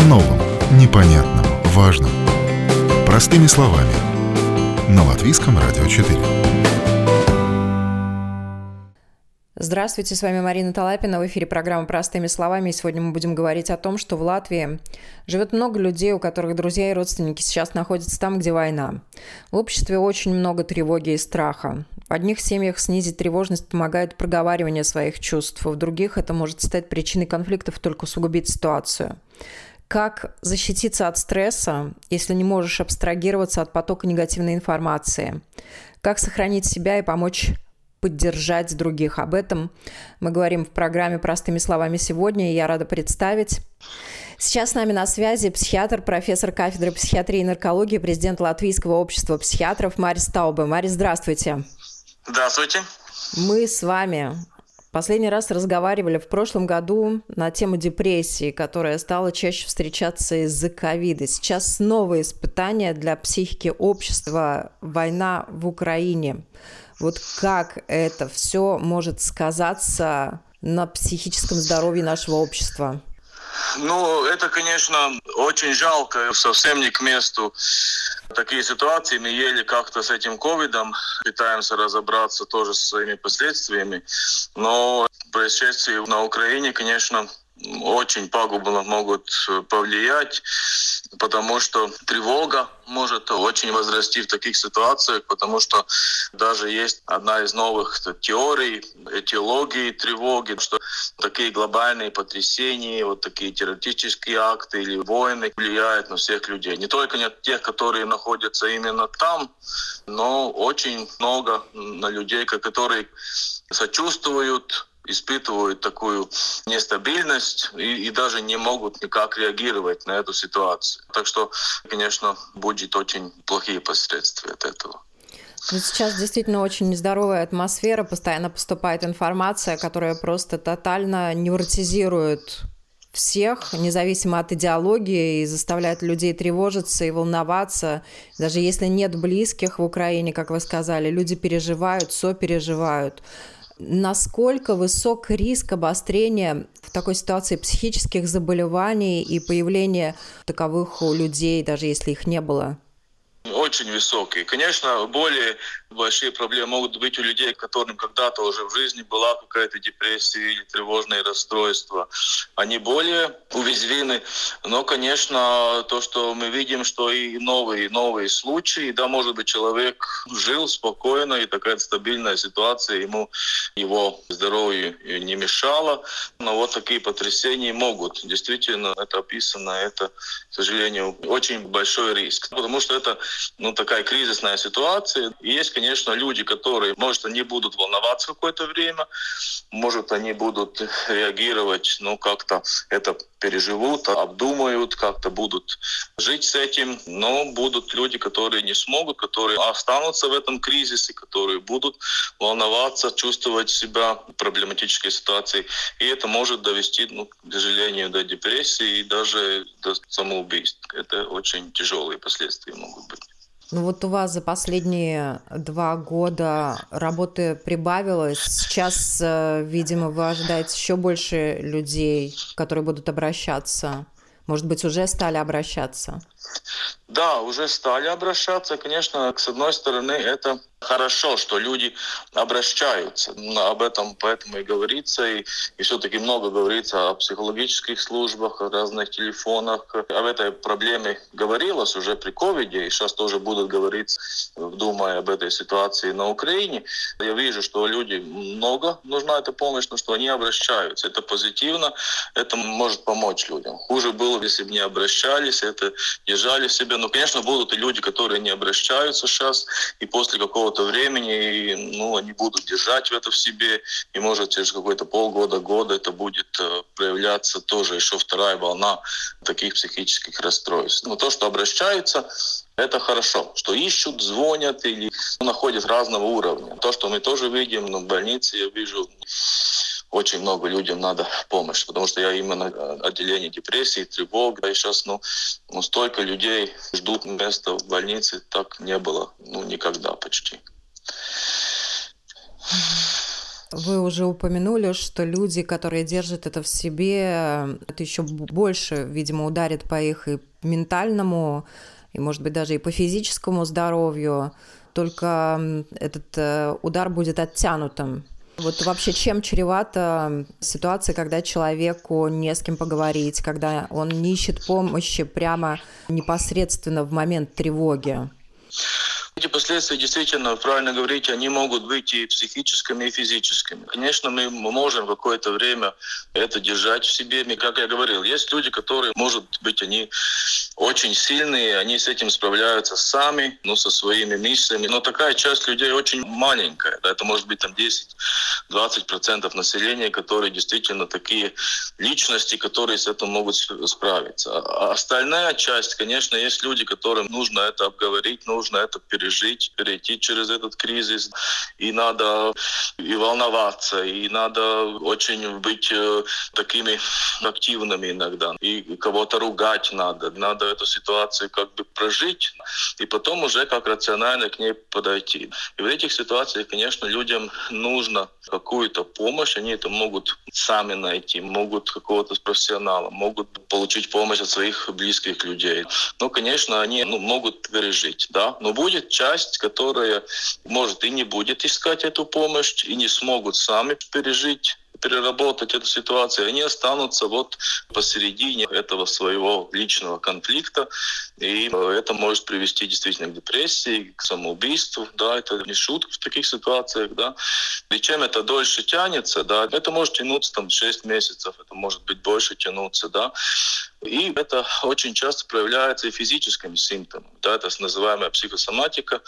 О новом, непонятном, важном. Простыми словами. На Латвийском радио 4. Здравствуйте, с вами Марина Талапина. В эфире программа «Простыми словами». И сегодня мы будем говорить о том, что в Латвии живет много людей, у которых друзья и родственники сейчас находятся там, где война. В обществе очень много тревоги и страха. В одних семьях снизить тревожность помогает проговаривание своих чувств, в других это может стать причиной конфликтов только усугубить ситуацию. Как защититься от стресса, если не можешь абстрагироваться от потока негативной информации? Как сохранить себя и помочь поддержать других. Об этом мы говорим в программе «Простыми словами» сегодня, и я рада представить. Сейчас с нами на связи психиатр, профессор кафедры психиатрии и наркологии, президент Латвийского общества психиатров Марис Таубе. Марис, здравствуйте. Здравствуйте. Мы с вами Последний раз разговаривали в прошлом году на тему депрессии, которая стала чаще встречаться из-за ковида. Сейчас новые испытания для психики общества, война в Украине. Вот как это все может сказаться на психическом здоровье нашего общества? Ну, это, конечно, очень жалко, совсем не к месту. Такие ситуации мы еле как-то с этим ковидом пытаемся разобраться тоже с своими последствиями. Но происшествия на Украине, конечно, очень пагубно могут э, повлиять, потому что тревога может очень возрасти в таких ситуациях, потому что даже есть одна из новых теорий этиологии тревоги, что такие глобальные потрясения, вот такие террористические акты или войны влияют на всех людей. Не только на тех, которые находятся именно там, но очень много на людей, которые сочувствуют испытывают такую нестабильность и, и даже не могут никак реагировать на эту ситуацию. Так что, конечно, будет очень плохие последствия от этого. Ну, сейчас действительно очень нездоровая атмосфера, постоянно поступает информация, которая просто тотально невротизирует всех, независимо от идеологии, и заставляет людей тревожиться и волноваться. Даже если нет близких в Украине, как вы сказали, люди переживают, сопереживают насколько высок риск обострения в такой ситуации психических заболеваний и появления таковых у людей, даже если их не было? Очень высокий. Конечно, более большие проблемы могут быть у людей, которым когда-то уже в жизни была какая-то депрессия или тревожное расстройство. Они более уязвимы. Но, конечно, то, что мы видим, что и новые, новые случаи, да, может быть, человек жил спокойно, и такая стабильная ситуация ему, его здоровью не мешала. Но вот такие потрясения могут. Действительно, это описано, это, к сожалению, очень большой риск. Потому что это ну, такая кризисная ситуация. И есть, конечно, люди, которые, может, они будут волноваться какое-то время, может, они будут реагировать, ну, как-то это переживут, обдумают, как-то будут жить с этим, но будут люди, которые не смогут, которые останутся в этом кризисе, которые будут волноваться, чувствовать себя в проблематической ситуации. И это может довести, ну, к сожалению, до депрессии и даже до самоубийств. Это очень тяжелые последствия могут быть. Ну вот у вас за последние два года работы прибавилось. Сейчас, э, видимо, вы ожидаете еще больше людей, которые будут обращаться. Может быть, уже стали обращаться? Да, уже стали обращаться. Конечно, с одной стороны, это хорошо, что люди обращаются. Об этом поэтому и говорится. И, и все-таки много говорится о психологических службах, о разных телефонах. Об этой проблеме говорилось уже при ковиде, и сейчас тоже будут говорить, думая об этой ситуации на Украине. Я вижу, что люди много нужна эта помощь, но что они обращаются. Это позитивно, это может помочь людям. Хуже было, если бы не обращались, это держали в себе. Но, конечно, будут и люди, которые не обращаются сейчас, и после какого какого-то времени, ну, они будут держать это в себе, и может через какой-то полгода, года это будет э, проявляться тоже еще вторая волна таких психических расстройств. Но то, что обращаются, это хорошо, что ищут, звонят или находят разного уровня. То, что мы тоже видим ну, в больнице, я вижу, очень много людям надо помощь, потому что я именно э, отделение депрессии, тревог, и сейчас, ну, ну, столько людей ждут места в больнице, так не было, ну, никогда почти. Вы уже упомянули, что люди, которые держат это в себе, это еще больше, видимо, ударит по их и ментальному, и, может быть, даже и по физическому здоровью. Только этот э, удар будет оттянутым. Вот вообще чем чревата ситуация, когда человеку не с кем поговорить, когда он не ищет помощи прямо непосредственно в момент тревоги? Эти последствия действительно, правильно говорите, они могут быть и психическими, и физическими. Конечно, мы можем какое-то время это держать в себе. Как я говорил, есть люди, которые, может быть, они очень сильные, они с этим справляются сами, ну, со своими мыслями. Но такая часть людей очень маленькая. Да, это может быть там 10-20% населения, которые действительно такие личности, которые с этим могут справиться. А остальная часть, конечно, есть люди, которым нужно это обговорить, нужно это пережить, перейти через этот кризис. И надо и волноваться, и надо очень быть э, такими активными иногда. И кого-то ругать надо. Надо эту ситуацию как бы прожить, и потом уже как рационально к ней подойти. И в этих ситуациях, конечно, людям нужно какую-то помощь, они это могут сами найти, могут какого-то профессионала, могут получить помощь от своих близких людей. Но, конечно, они ну, могут пережить, да. Но будет часть, которая, может, и не будет искать эту помощь, и не смогут сами пережить переработать эту ситуацию, они останутся вот посередине этого своего личного конфликта, и это может привести действительно к депрессии, к самоубийству, да, это не шутка в таких ситуациях, да. И чем это дольше тянется, да, это может тянуться там 6 месяцев, это может быть больше тянуться, да. И это очень часто проявляется и физическими симптомами. Да, это называемая психосоматика,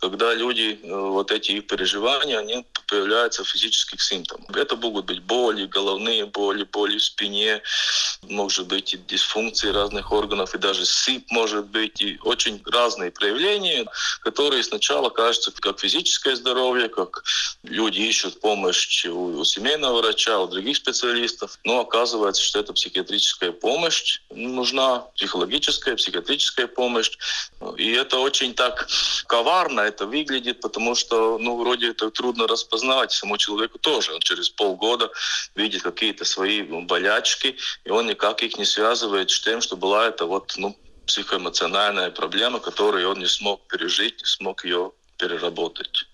когда люди, э, вот эти их переживания, они появляются в физических симптомах. Это могут быть боли, головные боли, боли в спине, может быть и дисфункции разных органов, и даже сыпь может быть, и очень разные проявления, которые сначала кажутся как физическое здоровье, как люди ищут помощь у, у семейного врача, у других специалистов, но оказывается, что это психиатрическая помощь, нужна психологическая, психиатрическая помощь. И это очень так коварно это выглядит, потому что, ну, вроде это трудно распознавать самому человеку тоже. Он через полгода видит какие-то свои болячки, и он никак их не связывает с тем, что была это вот, ну, психоэмоциональная проблема, которую он не смог пережить, не смог ее переработать.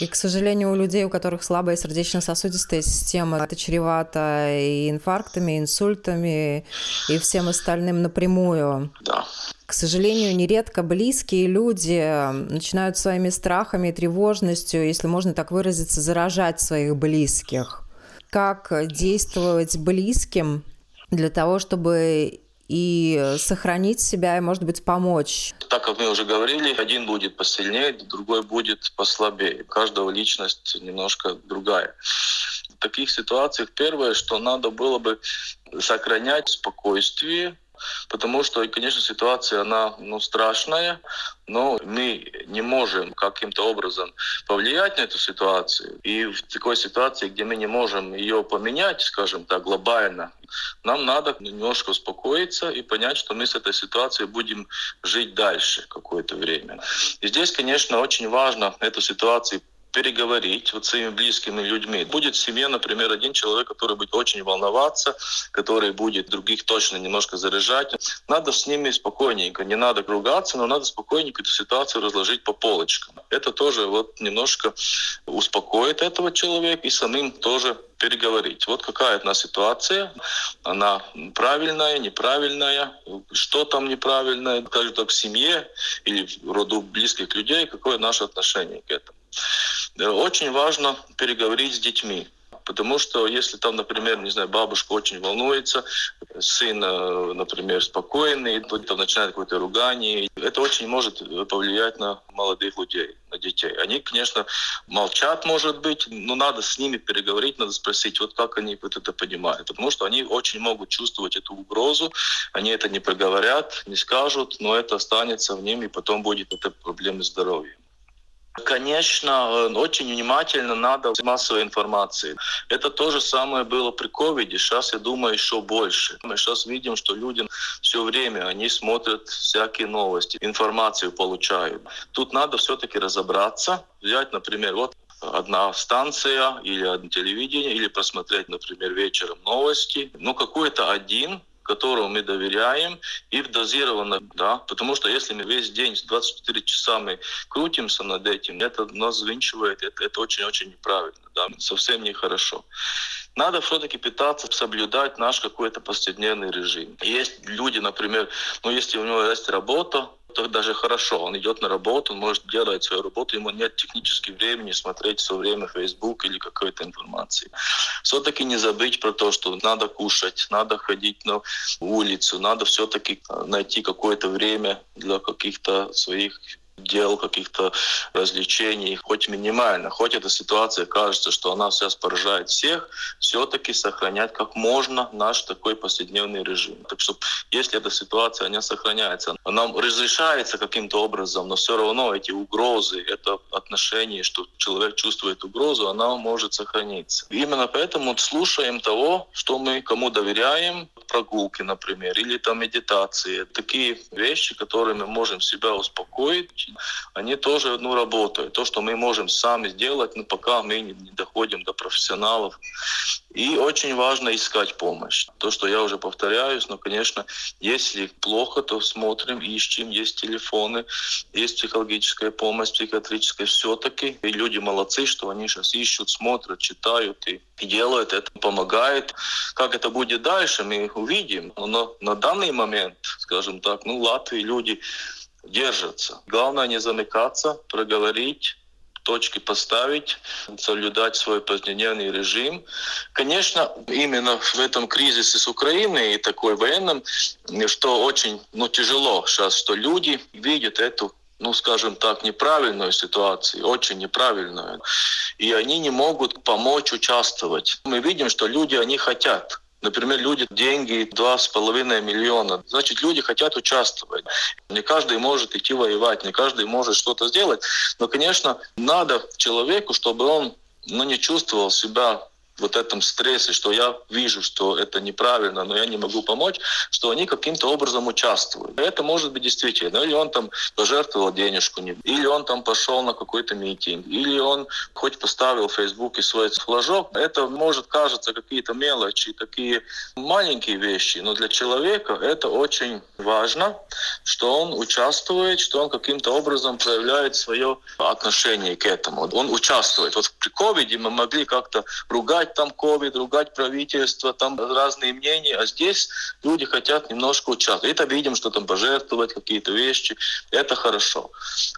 И, к сожалению, у людей, у которых слабая сердечно-сосудистая система, это чревато и инфарктами, и инсультами, и всем остальным напрямую. Да. К сожалению, нередко близкие люди начинают своими страхами и тревожностью, если можно так выразиться, заражать своих близких. Как действовать близким для того, чтобы и сохранить себя и, может быть, помочь. Так как мы уже говорили, один будет посильнее, другой будет послабее. У каждого личность немножко другая. В таких ситуациях первое, что надо было бы сохранять спокойствие, потому что, конечно, ситуация, она ну, страшная, но мы не можем каким-то образом повлиять на эту ситуацию. И в такой ситуации, где мы не можем ее поменять, скажем так, глобально, нам надо немножко успокоиться и понять, что мы с этой ситуацией будем жить дальше какое-то время. И здесь, конечно, очень важно эту ситуацию переговорить вот с своими близкими людьми. Будет в семье, например, один человек, который будет очень волноваться, который будет других точно немножко заряжать. Надо с ними спокойненько, не надо ругаться, но надо спокойненько эту ситуацию разложить по полочкам. Это тоже вот немножко успокоит этого человека и самим тоже переговорить. Вот какая нас ситуация, она правильная, неправильная, что там неправильное, скажем так, в семье или в роду близких людей, какое наше отношение к этому. Э, очень важно переговорить с детьми. Потому что если там, например, не знаю, бабушка очень волнуется, сын, э, например, спокойный, там начинает какое-то ругание, это очень может повлиять на молодых людей, на детей. Они, конечно, молчат, может быть, но надо с ними переговорить, надо спросить, вот как они вот это понимают. Потому что они очень могут чувствовать эту угрозу, они это не проговорят, не скажут, но это останется в ним, и потом будет это проблемы здоровья. Конечно, э, очень внимательно надо массовой информации. Это то же самое было при ковиде. Сейчас, я думаю, еще больше. Мы сейчас видим, что люди все время, они смотрят всякие новости, информацию получают. Тут надо все-таки разобраться, взять, например, вот одна станция или одно телевидение, или посмотреть, например, вечером новости. Ну, какой-то один которому мы доверяем, и в дозированно, да, потому что если мы весь день, 24 часа мы крутимся над этим, это нас звинчивает, это, это очень-очень неправильно, да, совсем нехорошо. Надо все-таки пытаться соблюдать наш какой-то повседневный режим. Есть люди, например, ну если у него есть работа, то даже хорошо. Он идет на работу, он может делать свою работу, ему нет технически времени смотреть все время Facebook или какой-то информации. Все-таки не забыть про то, что надо кушать, надо ходить на улицу, надо все-таки найти какое-то время для каких-то своих дел, каких-то развлечений, хоть минимально, хоть эта ситуация кажется, что она сейчас поражает всех, все-таки сохранять как можно наш такой повседневный режим. Так что если эта ситуация не сохраняется, она разрешается каким-то образом, но все равно эти угрозы, это отношение, что человек чувствует угрозу, она может сохраниться. Именно поэтому слушаем того, что мы кому доверяем, прогулки, например, или там медитации. Такие вещи, которые мы можем себя успокоить, они тоже ну, работают. То, что мы можем сами сделать, но пока мы не доходим до профессионалов. И очень важно искать помощь. То, что я уже повторяюсь, но, конечно, если плохо, то смотрим, ищем, есть телефоны, есть психологическая помощь, психиатрическая. Все-таки и люди молодцы, что они сейчас ищут, смотрят, читают и, и делают это, помогает. Как это будет дальше, мы увидим. Но на данный момент, скажем так, ну, Латвии люди держатся. Главное не замыкаться, проговорить, точки поставить, соблюдать свой повседневный режим. Конечно, именно в этом кризисе с Украиной и такой военном, что очень ну, тяжело сейчас, что люди видят эту ну, скажем так, неправильную ситуацию, очень неправильную. И они не могут помочь участвовать. Мы видим, что люди, они хотят. Например, люди деньги два с половиной миллиона. Значит, люди хотят участвовать. Не каждый может идти воевать, не каждый может что-то сделать. Но, конечно, надо человеку, чтобы он ну, не чувствовал себя вот этом стрессе, что я вижу, что это неправильно, но я не могу помочь, что они каким-то образом участвуют. Это может быть действительно. Или он там пожертвовал денежку, или он там пошел на какой-то митинг, или он хоть поставил в Фейсбуке свой флажок. Это может кажется какие-то мелочи, такие маленькие вещи, но для человека это очень важно, что он участвует, что он каким-то образом проявляет свое отношение к этому. Он участвует. Вот при ковиде мы могли как-то ругать ругать там ковид, ругать правительство, там разные мнения, а здесь люди хотят немножко участвовать. Это видим, что там пожертвовать какие-то вещи, это хорошо.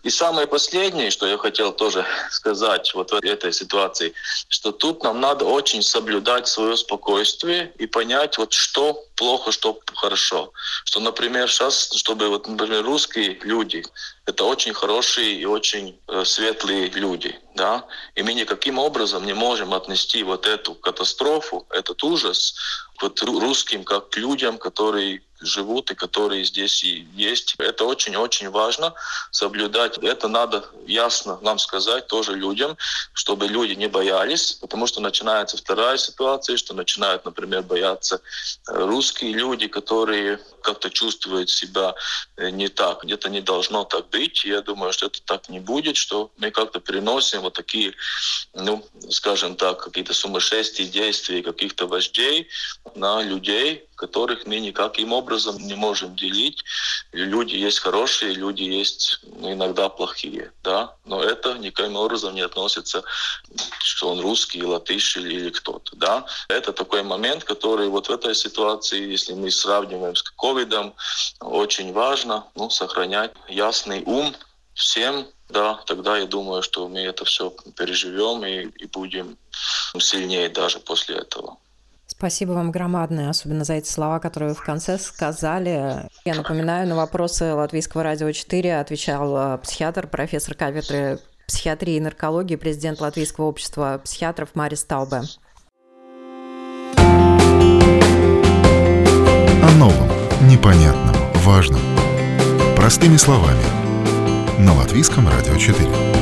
И самое последнее, что я хотел тоже сказать вот в этой ситуации, что тут нам надо очень соблюдать свое спокойствие и понять, вот что плохо, что хорошо. Что, например, сейчас, чтобы, вот, например, русские люди, это очень хорошие и очень э, светлые люди, да, и мы никаким образом не можем отнести вот эту катастрофу, этот ужас вот русским как к людям, которые живут и которые здесь и есть. Это очень-очень важно соблюдать. Это надо ясно нам сказать тоже людям, чтобы люди не боялись, потому что начинается вторая ситуация, что начинают, например, бояться э, русские люди, которые как-то чувствуют себя э, не так. Где-то не должно так быть. Я думаю, что это так не будет, что мы как-то приносим вот такие, ну, скажем так, какие-то сумасшествия действия каких-то вождей на людей, которых мы никаким образом не можем делить. Люди есть хорошие, люди есть иногда плохие, да, но это никаким образом не относится, что он русский, латыш или, или кто-то, да. Это такой момент, который вот в этой ситуации, если мы сравниваем с ковидом, очень важно ну, сохранять ясный ум всем, да, тогда я думаю, что мы это все переживем и, и будем сильнее даже после этого. Спасибо вам громадное, особенно за эти слова, которые вы в конце сказали. Я напоминаю, на вопросы Латвийского радио 4 отвечал э, психиатр, профессор кафедры психиатрии и наркологии, президент Латвийского общества психиатров Марис Таубе. О новом, непонятном, важном. Простыми словами. На Латвийском радио 4.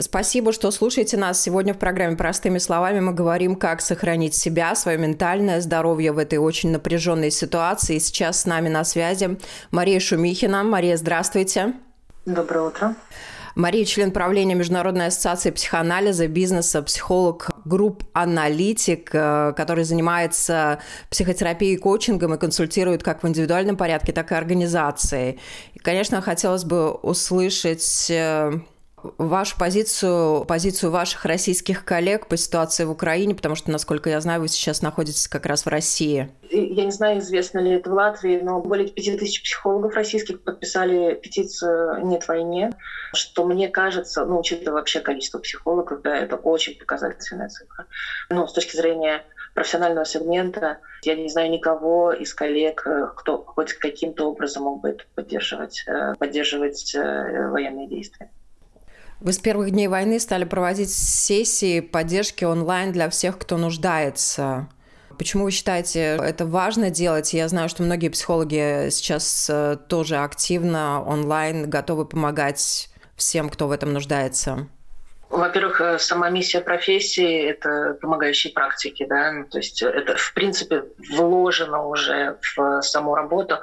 Спасибо, что слушаете нас. Сегодня в программе «Простыми словами» мы говорим, как сохранить себя, свое ментальное здоровье в этой очень напряженной ситуации. Сейчас с нами на связи Мария Шумихина. Мария, здравствуйте. Доброе утро. Мария, член правления Международной ассоциации психоанализа, бизнеса, психолог, групп аналитик, э, который занимается психотерапией, коучингом и консультирует как в индивидуальном порядке, так и организации. И, конечно, хотелось бы услышать э, вашу позицию, позицию ваших российских коллег по ситуации в Украине, потому что, насколько я знаю, вы сейчас находитесь как раз в России. Я не знаю, известно ли это в Латвии, но более пяти тысяч психологов российских подписали петицию «Нет войне», что мне кажется, ну, учитывая вообще количество психологов, да, это очень показательная цифра. Ну, с точки зрения профессионального сегмента, я не знаю никого из коллег, э, кто хоть каким-то образом мог бы поддерживать, э, поддерживать э, военные действия. Вы с первых дней войны стали проводить сессии поддержки онлайн для всех, кто нуждается. Почему вы считаете это важно делать? Я знаю, что многие психологи сейчас э, тоже активно онлайн готовы помогать всем, кто в этом нуждается. Во-первых, э, сама миссия профессии — это помогающие практики, да, ну, то есть это, в принципе, вложено уже в саму работу.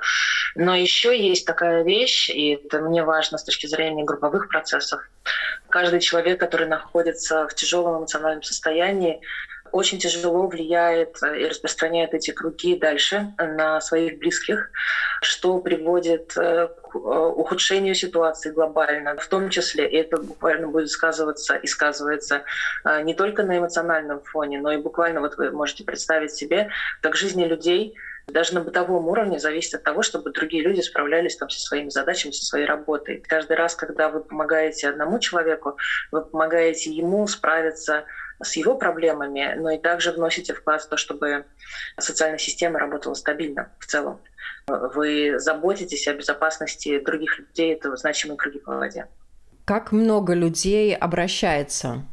Но еще есть такая вещь, и это мне важно с точки зрения групповых процессов. Каждый человек, который находится в тяжелом эмоциональном состоянии, очень тяжело влияет и распространяет эти круги дальше на своих близких, что приводит э, к э, ухудшению ситуации глобально. В том числе и это буквально будет сказываться и сказывается э, не только на эмоциональном фоне, но и буквально вот вы можете представить себе, как жизни людей даже на бытовом уровне зависит от того, чтобы другие люди справлялись там со своими задачами, со своей работой. Каждый раз, когда вы помогаете одному человеку, вы помогаете ему справиться с его проблемами, но и также вносите вклад в то, чтобы социальная система работала стабильно в целом. Вы заботитесь о безопасности других людей, это значимые круги по воде. Как много людей обращается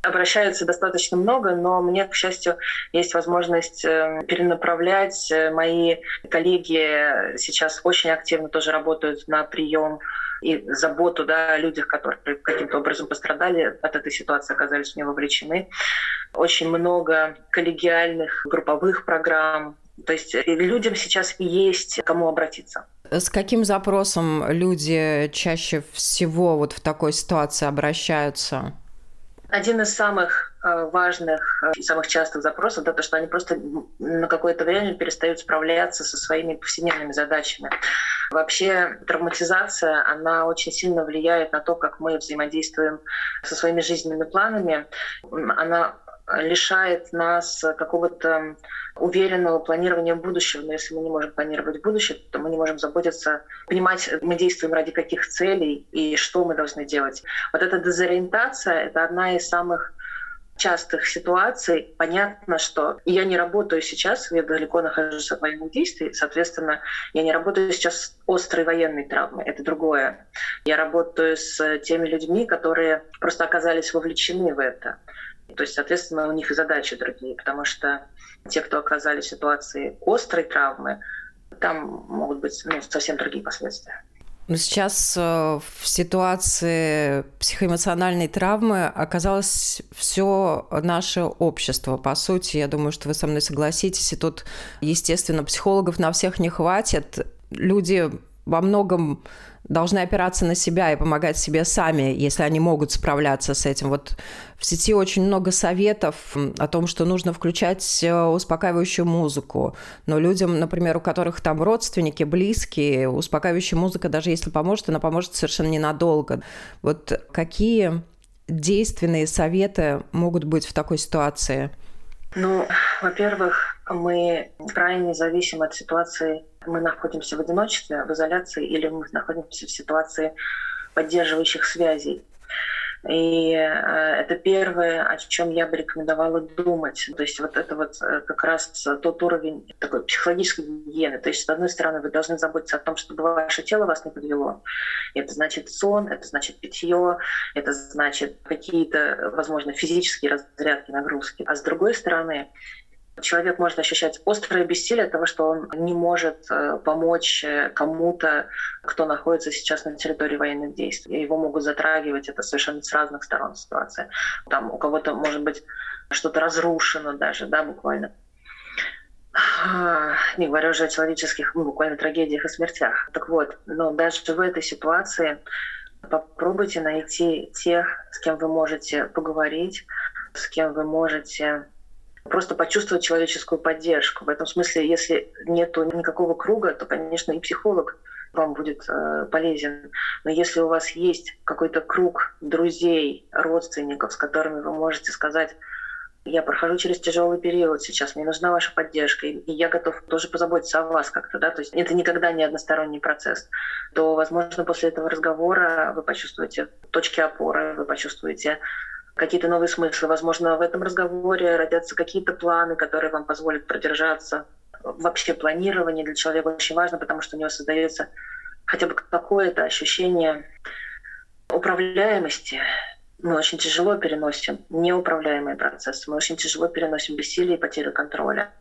обращаются достаточно много, но мне, к счастью, есть возможность э, перенаправлять. Мои коллеги сейчас очень активно тоже работают на прием и заботу да, о людях, которые каким-то образом пострадали от этой ситуации, оказались в нее вовлечены. Очень много коллегиальных групповых программ. То есть людям сейчас есть кому обратиться. С каким запросом люди чаще всего вот в такой ситуации обращаются? Один из самых э, важных и самых частых запросов, это то, что они просто на какое-то время перестают справляться со своими повседневными задачами. Вообще травматизация, она очень сильно влияет на то, как мы взаимодействуем со своими жизненными планами. Она лишает нас какого-то уверенного планирования будущего. Но если мы не можем планировать будущее, то мы не можем заботиться, понимать, мы действуем ради каких целей и что мы должны делать. Вот эта дезориентация — это одна из самых частых ситуаций понятно, что я не работаю сейчас, я далеко нахожусь от военных действий, соответственно, я не работаю сейчас с острой военной травмой, это другое. Я работаю с теми людьми, которые просто оказались вовлечены в это. То есть, соответственно, у них и задачи другие, потому что те, кто оказались в ситуации острой травмы, там могут быть ну, совсем другие последствия. Но сейчас э, в ситуации психоэмоциональной травмы оказалось все наше общество. По сути, я думаю, что вы со мной согласитесь. И тут, естественно, психологов на всех не хватит. Люди во многом должны опираться на себя и помогать себе сами, если они могут справляться с этим. Вот в сети очень много советов о том, что нужно включать э, успокаивающую музыку. Но людям, например, у которых там родственники, близкие, успокаивающая музыка, даже если поможет, она поможет совершенно ненадолго. Вот какие действенные советы могут быть в такой ситуации? Ну, во-первых, мы крайне зависим от ситуации мы находимся в одиночестве, в изоляции, или мы находимся в ситуации поддерживающих связей. И э, это первое, о чем я бы рекомендовала думать. То есть вот это вот э, как раз тот уровень такой психологической гигиены. То есть, с одной стороны, вы должны заботиться о том, чтобы ваше тело вас не подвело. Это значит сон, это значит питье, это значит какие-то, возможно, физические разрядки, нагрузки. А с другой стороны, Человек может ощущать острое бессилие от того, что он не может э, помочь э, кому-то, кто находится сейчас на территории военных действий. Его могут затрагивать это совершенно с разных сторон ситуации. Там у кого-то может быть что-то разрушено даже, да, буквально. Не говоря уже о человеческих ну, буквально трагедиях и смертях. Так вот, но даже в этой ситуации Попробуйте найти тех, с кем вы можете поговорить, с кем вы можете просто почувствовать человеческую поддержку. В этом смысле, если нет никакого круга, то, конечно, и психолог вам будет э, полезен. Но если у вас есть какой-то круг друзей, родственников, с которыми вы можете сказать, я прохожу через тяжелый период сейчас, мне нужна ваша поддержка, и я готов тоже позаботиться о вас как-то, да, то есть это никогда не односторонний процесс, то, возможно, после этого разговора вы почувствуете точки опоры, вы почувствуете какие-то новые смыслы. Возможно, в этом разговоре родятся какие-то планы, которые вам позволят продержаться. Вообще планирование для человека очень важно, потому что у него создается хотя бы какое-то ощущение управляемости, мы очень тяжело переносим неуправляемые процессы, мы очень тяжело переносим бессилие и потерю контроля.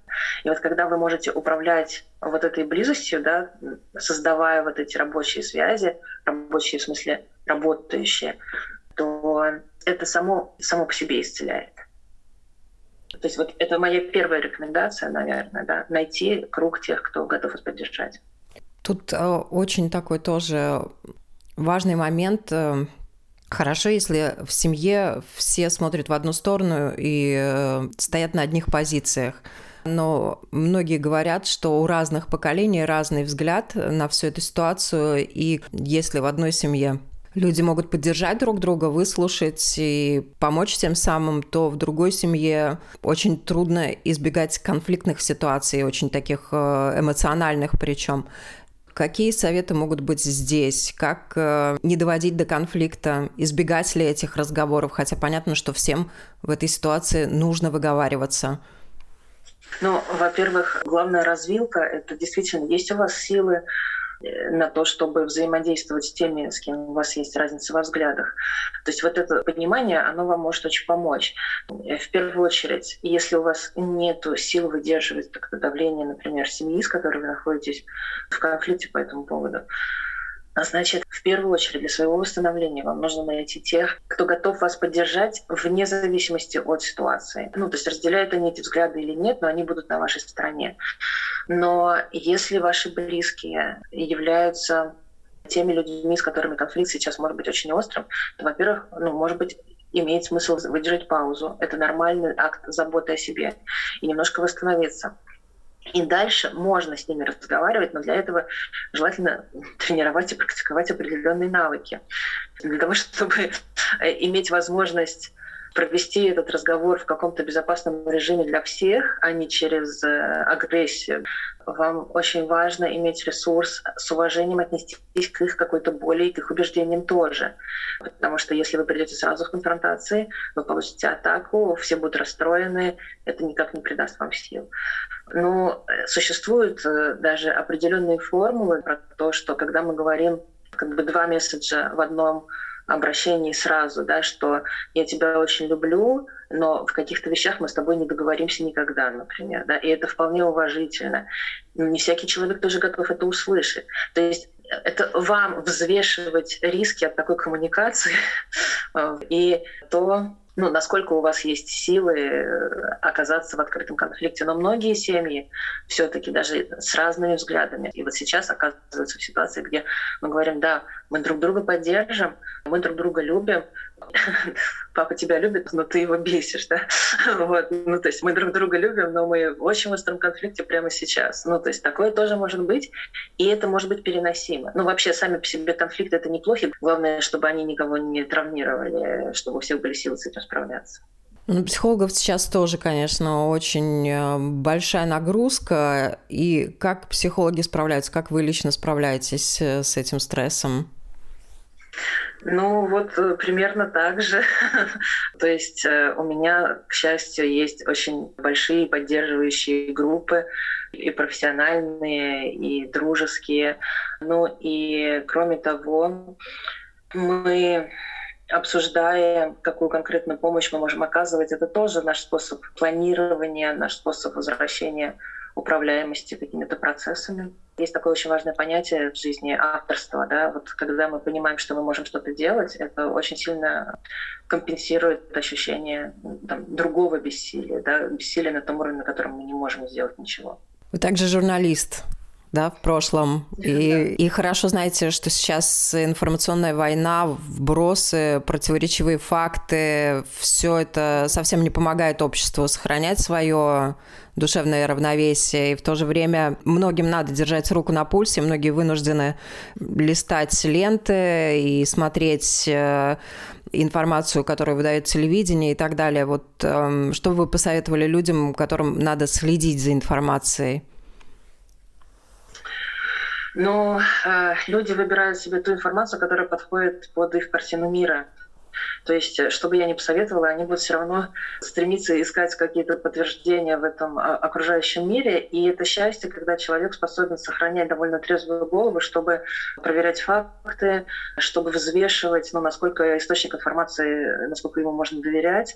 И вот когда вы можете управлять вот этой близостью, да, создавая вот эти рабочие связи, рабочие в смысле работающие, то это само, само по себе исцеляет. То есть вот это моя первая рекомендация, наверное, да, найти круг тех, кто готов вас поддержать. Тут э, очень такой тоже важный момент э, Хорошо, если в семье все смотрят в одну сторону и э, стоят на одних позициях. Но многие говорят, что у разных поколений разный взгляд на всю эту ситуацию. И если в одной семье люди могут поддержать друг друга, выслушать и помочь тем самым, то в другой семье очень трудно избегать конфликтных ситуаций, очень таких э, эмоциональных причем. Какие советы могут быть здесь? Как э, не доводить до конфликта? Избегать ли этих разговоров? Хотя понятно, что всем в этой ситуации нужно выговариваться. Ну, во-первых, главная развилка — это действительно есть у вас силы на то, чтобы взаимодействовать с теми, с кем у вас есть разница во взглядах. То есть вот это понимание, оно вам может очень помочь. Э, в первую очередь, если у вас нет сил выдерживать такое давление, например, семьи, с которой вы находитесь в конфликте по этому поводу, а значит, в первую очередь для своего восстановления вам нужно найти тех, кто готов вас поддержать вне зависимости от ситуации. Ну, то есть разделяют они эти взгляды или нет, но они будут на вашей стороне. Но если ваши близкие являются теми людьми, с которыми конфликт сейчас может быть очень острым, то, во-первых, ну, может быть, имеет смысл выдержать паузу. Это нормальный акт заботы о себе и немножко восстановиться. И дальше можно с ними разговаривать, но для этого желательно тренировать и практиковать определенные навыки. Для того, чтобы э, иметь возможность провести этот разговор в каком-то безопасном режиме для всех, а не через э, агрессию. Вам очень важно иметь ресурс с уважением отнестись к их какой-то боли и к их убеждениям тоже. Потому что если вы придете сразу в конфронтации, вы получите атаку, все будут расстроены, это никак не придаст вам сил. Но э, существуют э, даже определенные формулы про то, что когда мы говорим как бы два месседжа в одном обращении сразу, да, что я тебя очень люблю, но в каких-то вещах мы с тобой не договоримся никогда, например, да, и это вполне уважительно. Не всякий человек тоже готов это услышать. То есть это вам взвешивать риски от такой коммуникации и то, ну, насколько у вас есть силы э, оказаться в открытом конфликте. Но многие семьи все-таки даже с разными взглядами. И вот сейчас оказываются в ситуации, где мы говорим, да, мы друг друга поддержим, мы друг друга любим, папа тебя любит, но ты его бесишь, да? Вот. Ну, то есть мы друг друга любим, но мы в очень остром конфликте прямо сейчас. Ну, то есть такое тоже может быть, и это может быть переносимо. Ну, вообще, сами по себе конфликты — это неплохи. Главное, чтобы они никого не травмировали, чтобы у всех были силы с этим справляться. Ну, психологов сейчас тоже, конечно, очень э, большая нагрузка. И как психологи справляются, как вы лично справляетесь э, с этим стрессом? Ну, вот э, примерно так же. То есть э, у меня, к счастью, есть очень большие поддерживающие группы, и профессиональные, и дружеские. Ну и кроме того, мы обсуждая, какую конкретную помощь мы можем оказывать, это тоже наш способ планирования, наш способ возвращения управляемости какими-то процессами. Есть такое очень важное понятие в жизни авторства. Да? Вот когда мы понимаем, что мы можем что-то делать, это очень сильно компенсирует ощущение там, другого бессилия, да? бессилия на том уровне, на котором мы не можем сделать ничего. Вы также журналист. Да, в прошлом. И, и хорошо знаете, что сейчас информационная война, вбросы, противоречивые факты, все это совсем не помогает обществу сохранять свое душевное равновесие. И в то же время многим надо держать руку на пульсе, многие вынуждены листать ленты и смотреть э, информацию, которую выдает телевидение и так далее. Вот э, что бы вы посоветовали людям, которым надо следить за информацией? Но э, люди выбирают себе ту информацию, которая подходит под их картину мира. То есть, э, что бы я ни посоветовала, они будут все равно стремиться искать какие-то подтверждения в этом а, окружающем мире. И это счастье, когда человек способен сохранять довольно трезвую голову, чтобы проверять факты, чтобы взвешивать, ну, насколько источник информации, насколько ему можно доверять.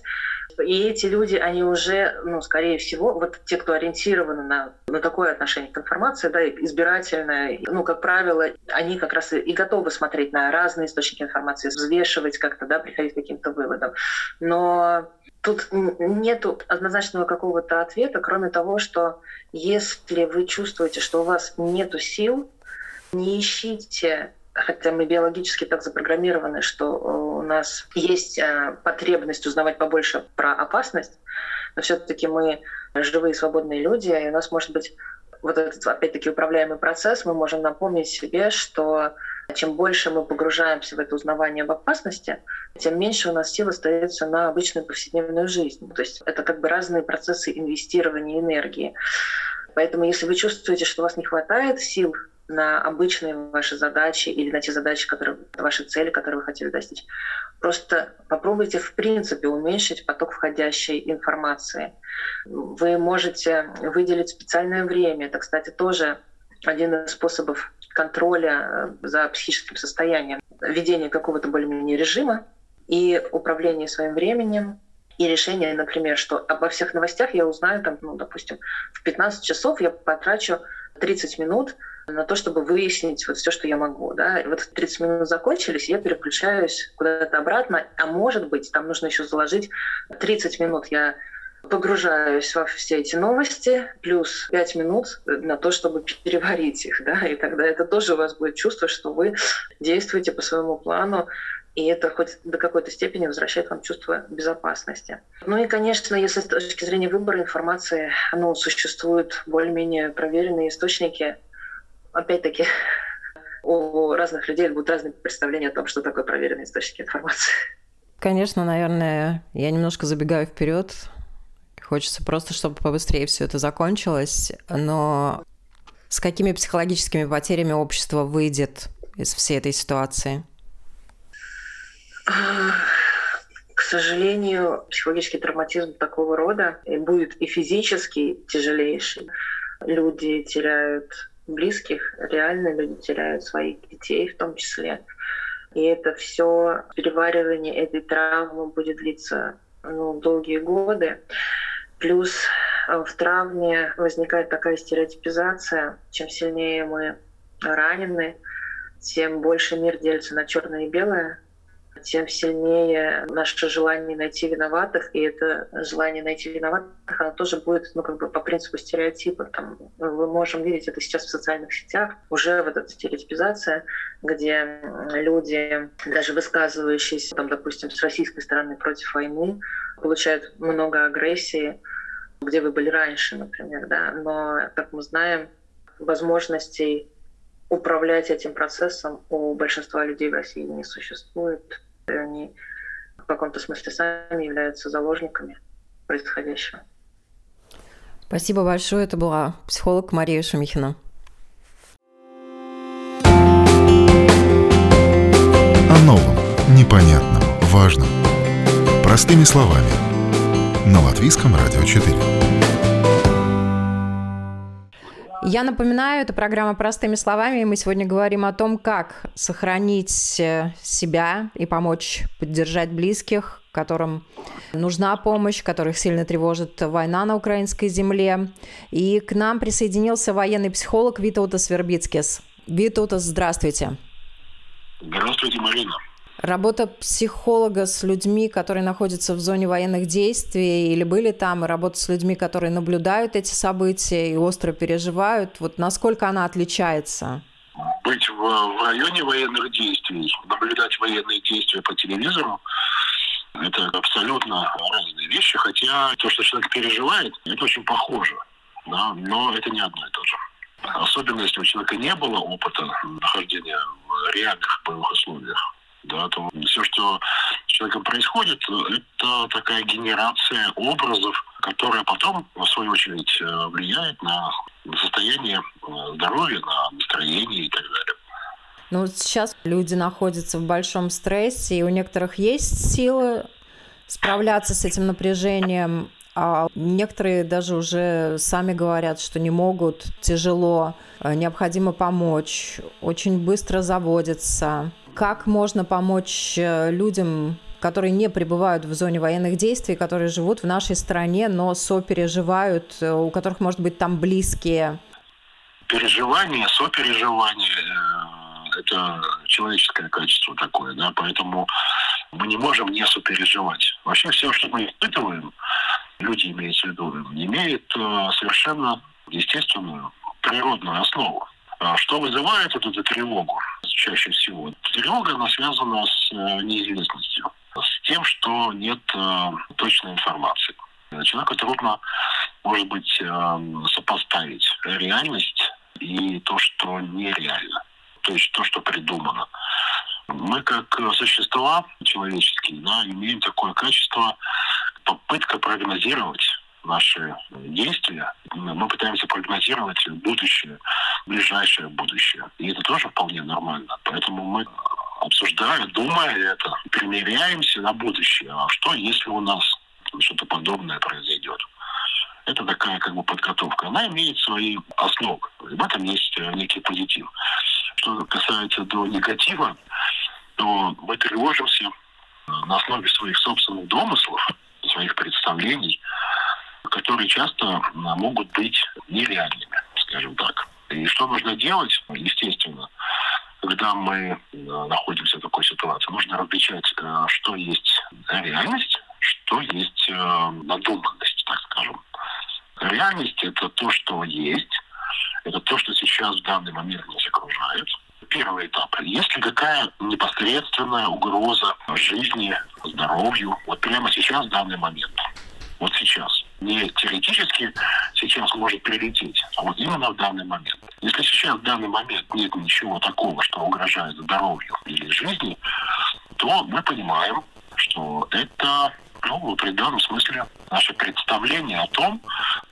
И эти люди, они уже, ну, скорее всего, вот те, кто ориентированы на, на такое отношение к информации, да, избирательное, ну, как правило, они как раз и готовы смотреть на разные источники информации, взвешивать как-то, да, приходить к каким-то выводам. Но тут нет однозначного какого-то ответа, кроме того, что если вы чувствуете, что у вас нет сил, не ищите хотя мы биологически так запрограммированы, что у нас есть э, потребность узнавать побольше про опасность, но все-таки мы живые свободные люди, и у нас может быть вот этот, опять-таки, управляемый процесс, мы можем напомнить себе, что чем больше мы погружаемся в это узнавание в опасности, тем меньше у нас сил остается на обычную повседневную жизнь. То есть это как бы разные процессы инвестирования энергии. Поэтому если вы чувствуете, что у вас не хватает сил на обычные ваши задачи или на те задачи, которые, ваши цели, которые вы хотели достичь, просто попробуйте в принципе уменьшить поток входящей информации. Вы можете выделить специальное время. Это, кстати, тоже один из способов контроля э, за психическим состоянием, ведение какого-то более-менее режима и управление своим временем, и решение, например, что обо всех новостях я узнаю, там, ну, допустим, в 15 часов я потрачу 30 минут на то, чтобы выяснить вот все, что я могу. Да? И вот 30 минут закончились, я переключаюсь куда-то обратно, а может быть, там нужно еще заложить 30 минут я погружаюсь во все эти новости, плюс 5 минут на то, чтобы переварить их, да, и тогда это тоже у вас будет чувство, что вы действуете по своему плану, и это хоть до какой-то степени возвращает вам чувство безопасности. Ну и, конечно, если с точки зрения выбора информации, ну, существуют более-менее проверенные источники, опять-таки, у разных людей будут разные представления о том, что такое проверенные источники информации. Конечно, наверное, я немножко забегаю вперед. Хочется просто, чтобы побыстрее все это закончилось. Но с какими психологическими потерями общество выйдет из всей этой ситуации? К сожалению, психологический травматизм такого рода будет и физически тяжелейший. Люди теряют близких, реально люди теряют своих детей в том числе. И это все переваривание этой травмы будет длиться ну, долгие годы. Плюс э, в травме возникает такая стереотипизация. Чем сильнее мы ранены, тем больше мир делится на черное и белое, тем сильнее наше желание найти виноватых, и это желание найти виноватых, оно тоже будет, ну, как бы по принципу стереотипа. Там, мы можем видеть это сейчас в социальных сетях, уже вот эта стереотипизация, где люди, даже высказывающиеся, там, допустим, с российской стороны против войны, получают много агрессии, где вы были раньше, например, да, но, как мы знаем, возможностей управлять этим процессом у большинства людей в России не существует. И они в каком-то смысле сами являются заложниками происходящего. Спасибо большое. Это была психолог Мария Шумихина. О новом, непонятном, важном. Простыми словами. На Латвийском радио 4. Я напоминаю, это программа «Простыми словами», и мы сегодня говорим о том, как сохранить э, себя и помочь поддержать близких, которым нужна помощь, которых сильно тревожит война на украинской земле. И к нам присоединился военный психолог Витаутас Вербицкис. Витаутас, здравствуйте. Здравствуйте, Марина. Работа психолога с людьми, которые находятся в зоне военных действий или были там, и работа с людьми, которые наблюдают эти события и остро переживают, вот насколько она отличается? Быть в, в районе военных действий, наблюдать военные действия по телевизору, это абсолютно разные вещи, хотя то, что человек переживает, это очень похоже, да, но это не одно и то же. Особенно если у человека не было опыта нахождения в реальных боевых условиях да, то все, что с человеком происходит, это такая генерация образов, которая потом, в свою очередь, э, влияет на состояние э, здоровья, на настроение и так далее. Ну, сейчас люди находятся в большом стрессе, и у некоторых есть силы справляться с этим напряжением, а некоторые даже уже сами говорят, что не могут, тяжело, э, необходимо помочь, очень быстро заводятся. Как можно помочь э, людям, которые не пребывают в зоне военных действий, которые живут в нашей стране, но сопереживают, э, у которых, может быть, там близкие? Переживание, сопереживание – это человеческое качество такое, да, поэтому мы не можем не сопереживать. Вообще все, что мы испытываем, люди имеют в виду, имеет э, совершенно естественную природную основу. А что вызывает вот эту тревогу чаще всего? Тревога, она связана с э, неизвестностью, с тем, что нет э, точной информации. Человеку трудно, может быть, э, сопоставить реальность и то, что нереально, то есть то, что придумано. Мы как существа человеческие да, имеем такое качество попытка прогнозировать наши действия, мы пытаемся прогнозировать будущее, ближайшее будущее. И это тоже вполне нормально. Поэтому мы обсуждая, думая это, примеряемся на будущее. А что, если у нас что-то подобное произойдет? Это такая как бы подготовка. Она имеет свои основы. В этом есть э, некий позитив. Что касается до негатива, то мы тревожимся на основе своих собственных домыслов, своих представлений, которые часто могут быть нереальными, скажем так. И что нужно делать? Естественно, когда мы находимся в такой ситуации, нужно различать, э, что есть реальность, что есть э, надуманность, так скажем. Реальность – это то, что есть, это то, что сейчас в данный момент нас окружает. Первый этап. Есть ли какая непосредственная угроза жизни, здоровью, вот прямо сейчас, в данный момент? Вот сейчас не теоретически сейчас может прилететь, а вот именно в данный момент. Если сейчас в данный момент нет ничего такого, что угрожает здоровью или жизни, то мы понимаем, что это ну, в определенном смысле наше представление о том,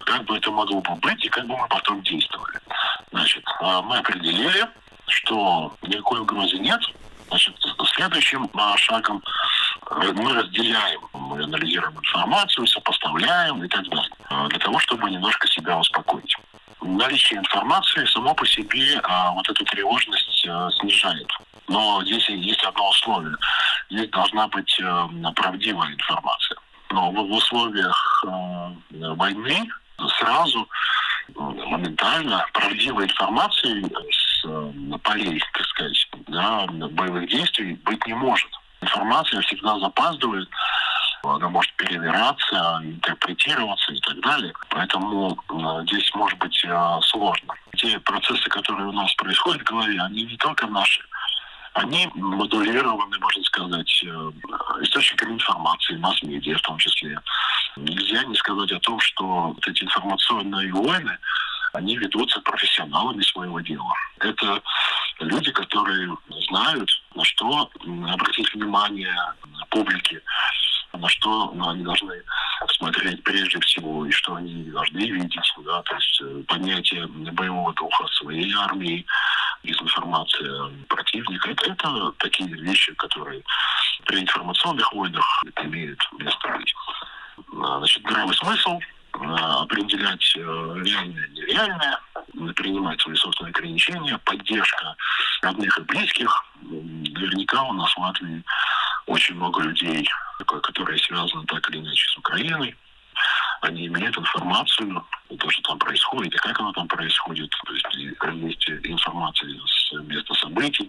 как бы это могло бы быть и как бы мы потом действовали. Значит, а, мы определили, что никакой угрозы нет. Значит, следующим а, шагом мы разделяем, мы анализируем информацию, сопоставляем и так далее, а, для того, чтобы немножко себя успокоить. Наличие информации само по себе а, вот эту тревожность а, снижает. Но здесь есть одно условие. Здесь должна быть а, правдивая информация. Но в, в условиях а, войны сразу моментально правдивой информации с а, полей, так сказать, да, боевых действий быть не может информация всегда запаздывает, она может перевираться, интерпретироваться и так далее. Поэтому э, здесь может быть э, сложно. Те процессы, которые у нас происходят в голове, они не только наши, они модулированы, можно сказать, э, источниками информации, масс-медиа в том числе. Нельзя не сказать о том, что вот эти информационные войны, они ведутся профессионалами своего дела. Это люди, которые знают, на что обратить внимание публики, на что ну, они должны смотреть прежде всего и что они должны видеть. Да, то есть э, понятие боевого духа своей армии, дезинформация противника. Это, это такие вещи, которые при информационных войнах имеют место быть. А, значит, здравый смысл а, определять э, реальное и нереальное, принимать свои собственные ограничения, поддержка родных и близких. Наверняка у нас в Латвии очень много людей, которые связаны так или иначе с Украиной. Они имеют информацию, то, что там происходит, и как оно там происходит. То есть есть информация с места событий.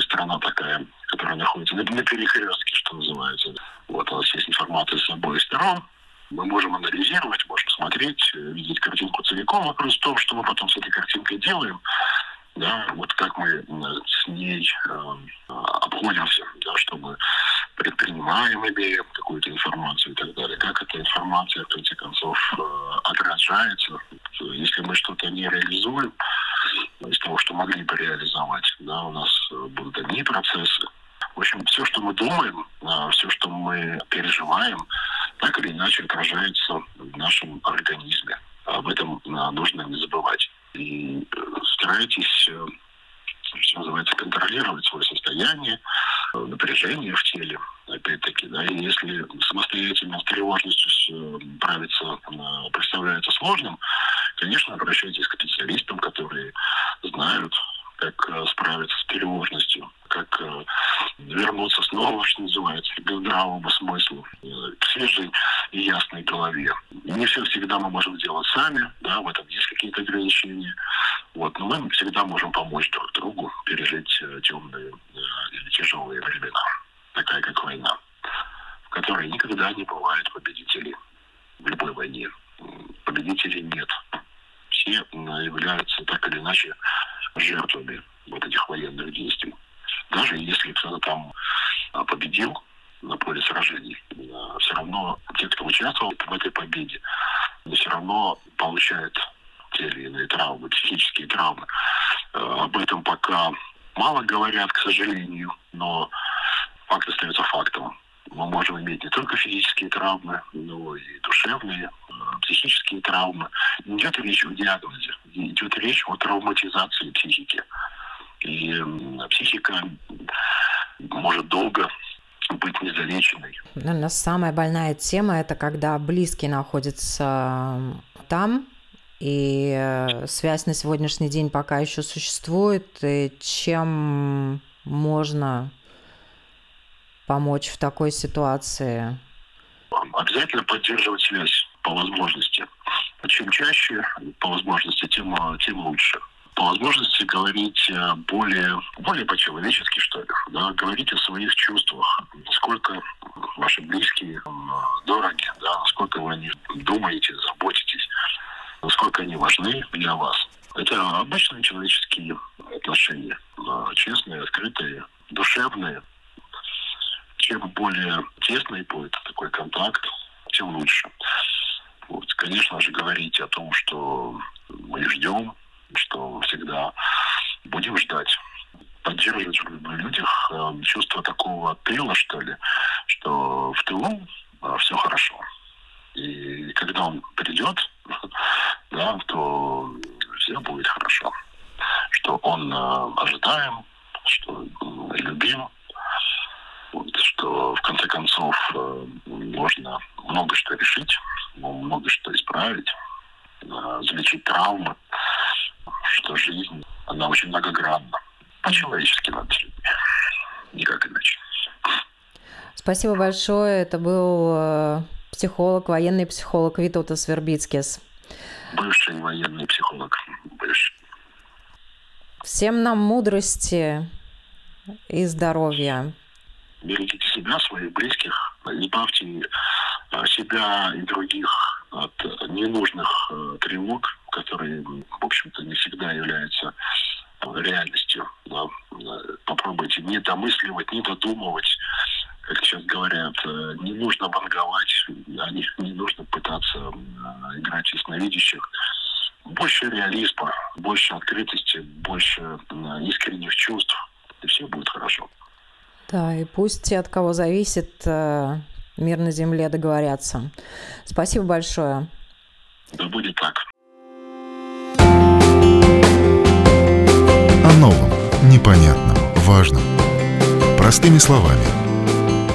Страна такая которая находится на, на перекрестке, что называется. Вот у нас есть информация с обоих сторон. Мы можем анализировать, можем смотреть, видеть картинку целиком. Вопрос в том, что мы потом с этой картинкой делаем. Да, вот как мы с ней э, обходимся, да, чтобы предпринимаем, имеем какую-то информацию и так далее. Как эта информация, в конце концов, э, отражается. Если мы что-то не реализуем из того, что могли бы реализовать, да, у нас э, будут одни процессы. В общем, все, что мы думаем, э, все, что мы переживаем, так или иначе отражается в нашем организме. Об этом нужно не забывать. И старайтесь что называется, контролировать свое состояние, напряжение в теле, опять-таки, да, и если самостоятельно с тревожностью справиться представляется сложным, конечно, обращайтесь к специалистам, которые знают, как э, справиться с тревожностью, как э, вернуться снова, что называется, к здравому смыслу, э, к свежей и ясной голове. Не все всегда мы можем сделать сами, да, в этом есть какие-то ограничения. Вот, но мы всегда можем помочь друг другу пережить темные или тяжелые времена, такая как война, в которой никогда не бывает победителей в любой войне. Победителей нет. Все являются так или иначе жертвами вот этих военных действий. Даже если кто-то там а, победил на поле сражений, а, все равно те, кто участвовал в этой победе, все равно получают те или иные травмы, психические травмы. А, об этом пока мало говорят, к сожалению, но факт остается фактом. Мы можем иметь не только физические травмы, но и душевные, психические травмы. Не идет речь о диагнозе, идет речь о травматизации психики. И психика может долго быть незалеченной. Наверное, самая больная тема – это когда близкие находятся там, и э, связь на сегодняшний день пока еще существует, и чем можно помочь в такой ситуации? Обязательно поддерживать связь по возможности. Чем чаще, по возможности, тем, тем лучше. По возможности говорить э, более, более по-человечески, что ли. Да, говорить о своих чувствах. Насколько ваши близкие дороги, да, насколько вы о них думаете, заботитесь, насколько они важны для вас. Это обычные человеческие отношения. Честные, открытые, душевные. Чем более тесный будет такой контакт, тем лучше. Вот, конечно же, говорить о том, что мы ждем, что всегда будем ждать поддерживать в людях э, чувство такого тыла, что ли, что в тылу э, все хорошо. И когда он придет, да, то все будет хорошо. Что он э, ожидаем, что любим, вот, что в конце концов можно много что решить, много что исправить, залечить травмы, что жизнь, она очень многогранна. По-человечески надо Никак иначе. Спасибо большое. Это был э, психолог, военный психолог Витаутас Вербицкис. Бывший военный психолог. Бывший. Всем нам мудрости и здоровья. Берегите себя, своих близких, избавьте э, себя и других от ненужных э, тревог, которые, в общем-то, не всегда являются реальностью. Да. Попробуйте не домысливать, не додумывать, как сейчас говорят, э, не нужно банговать, не, не нужно пытаться играть в ясновидящих. Больше реализма, больше открытости, больше искренних чувств, и все будет хорошо. Да, и пусть те, от кого зависит, э, мир на земле договорятся. Спасибо большое. Да будет так. О новом, непонятном, важном. Простыми словами.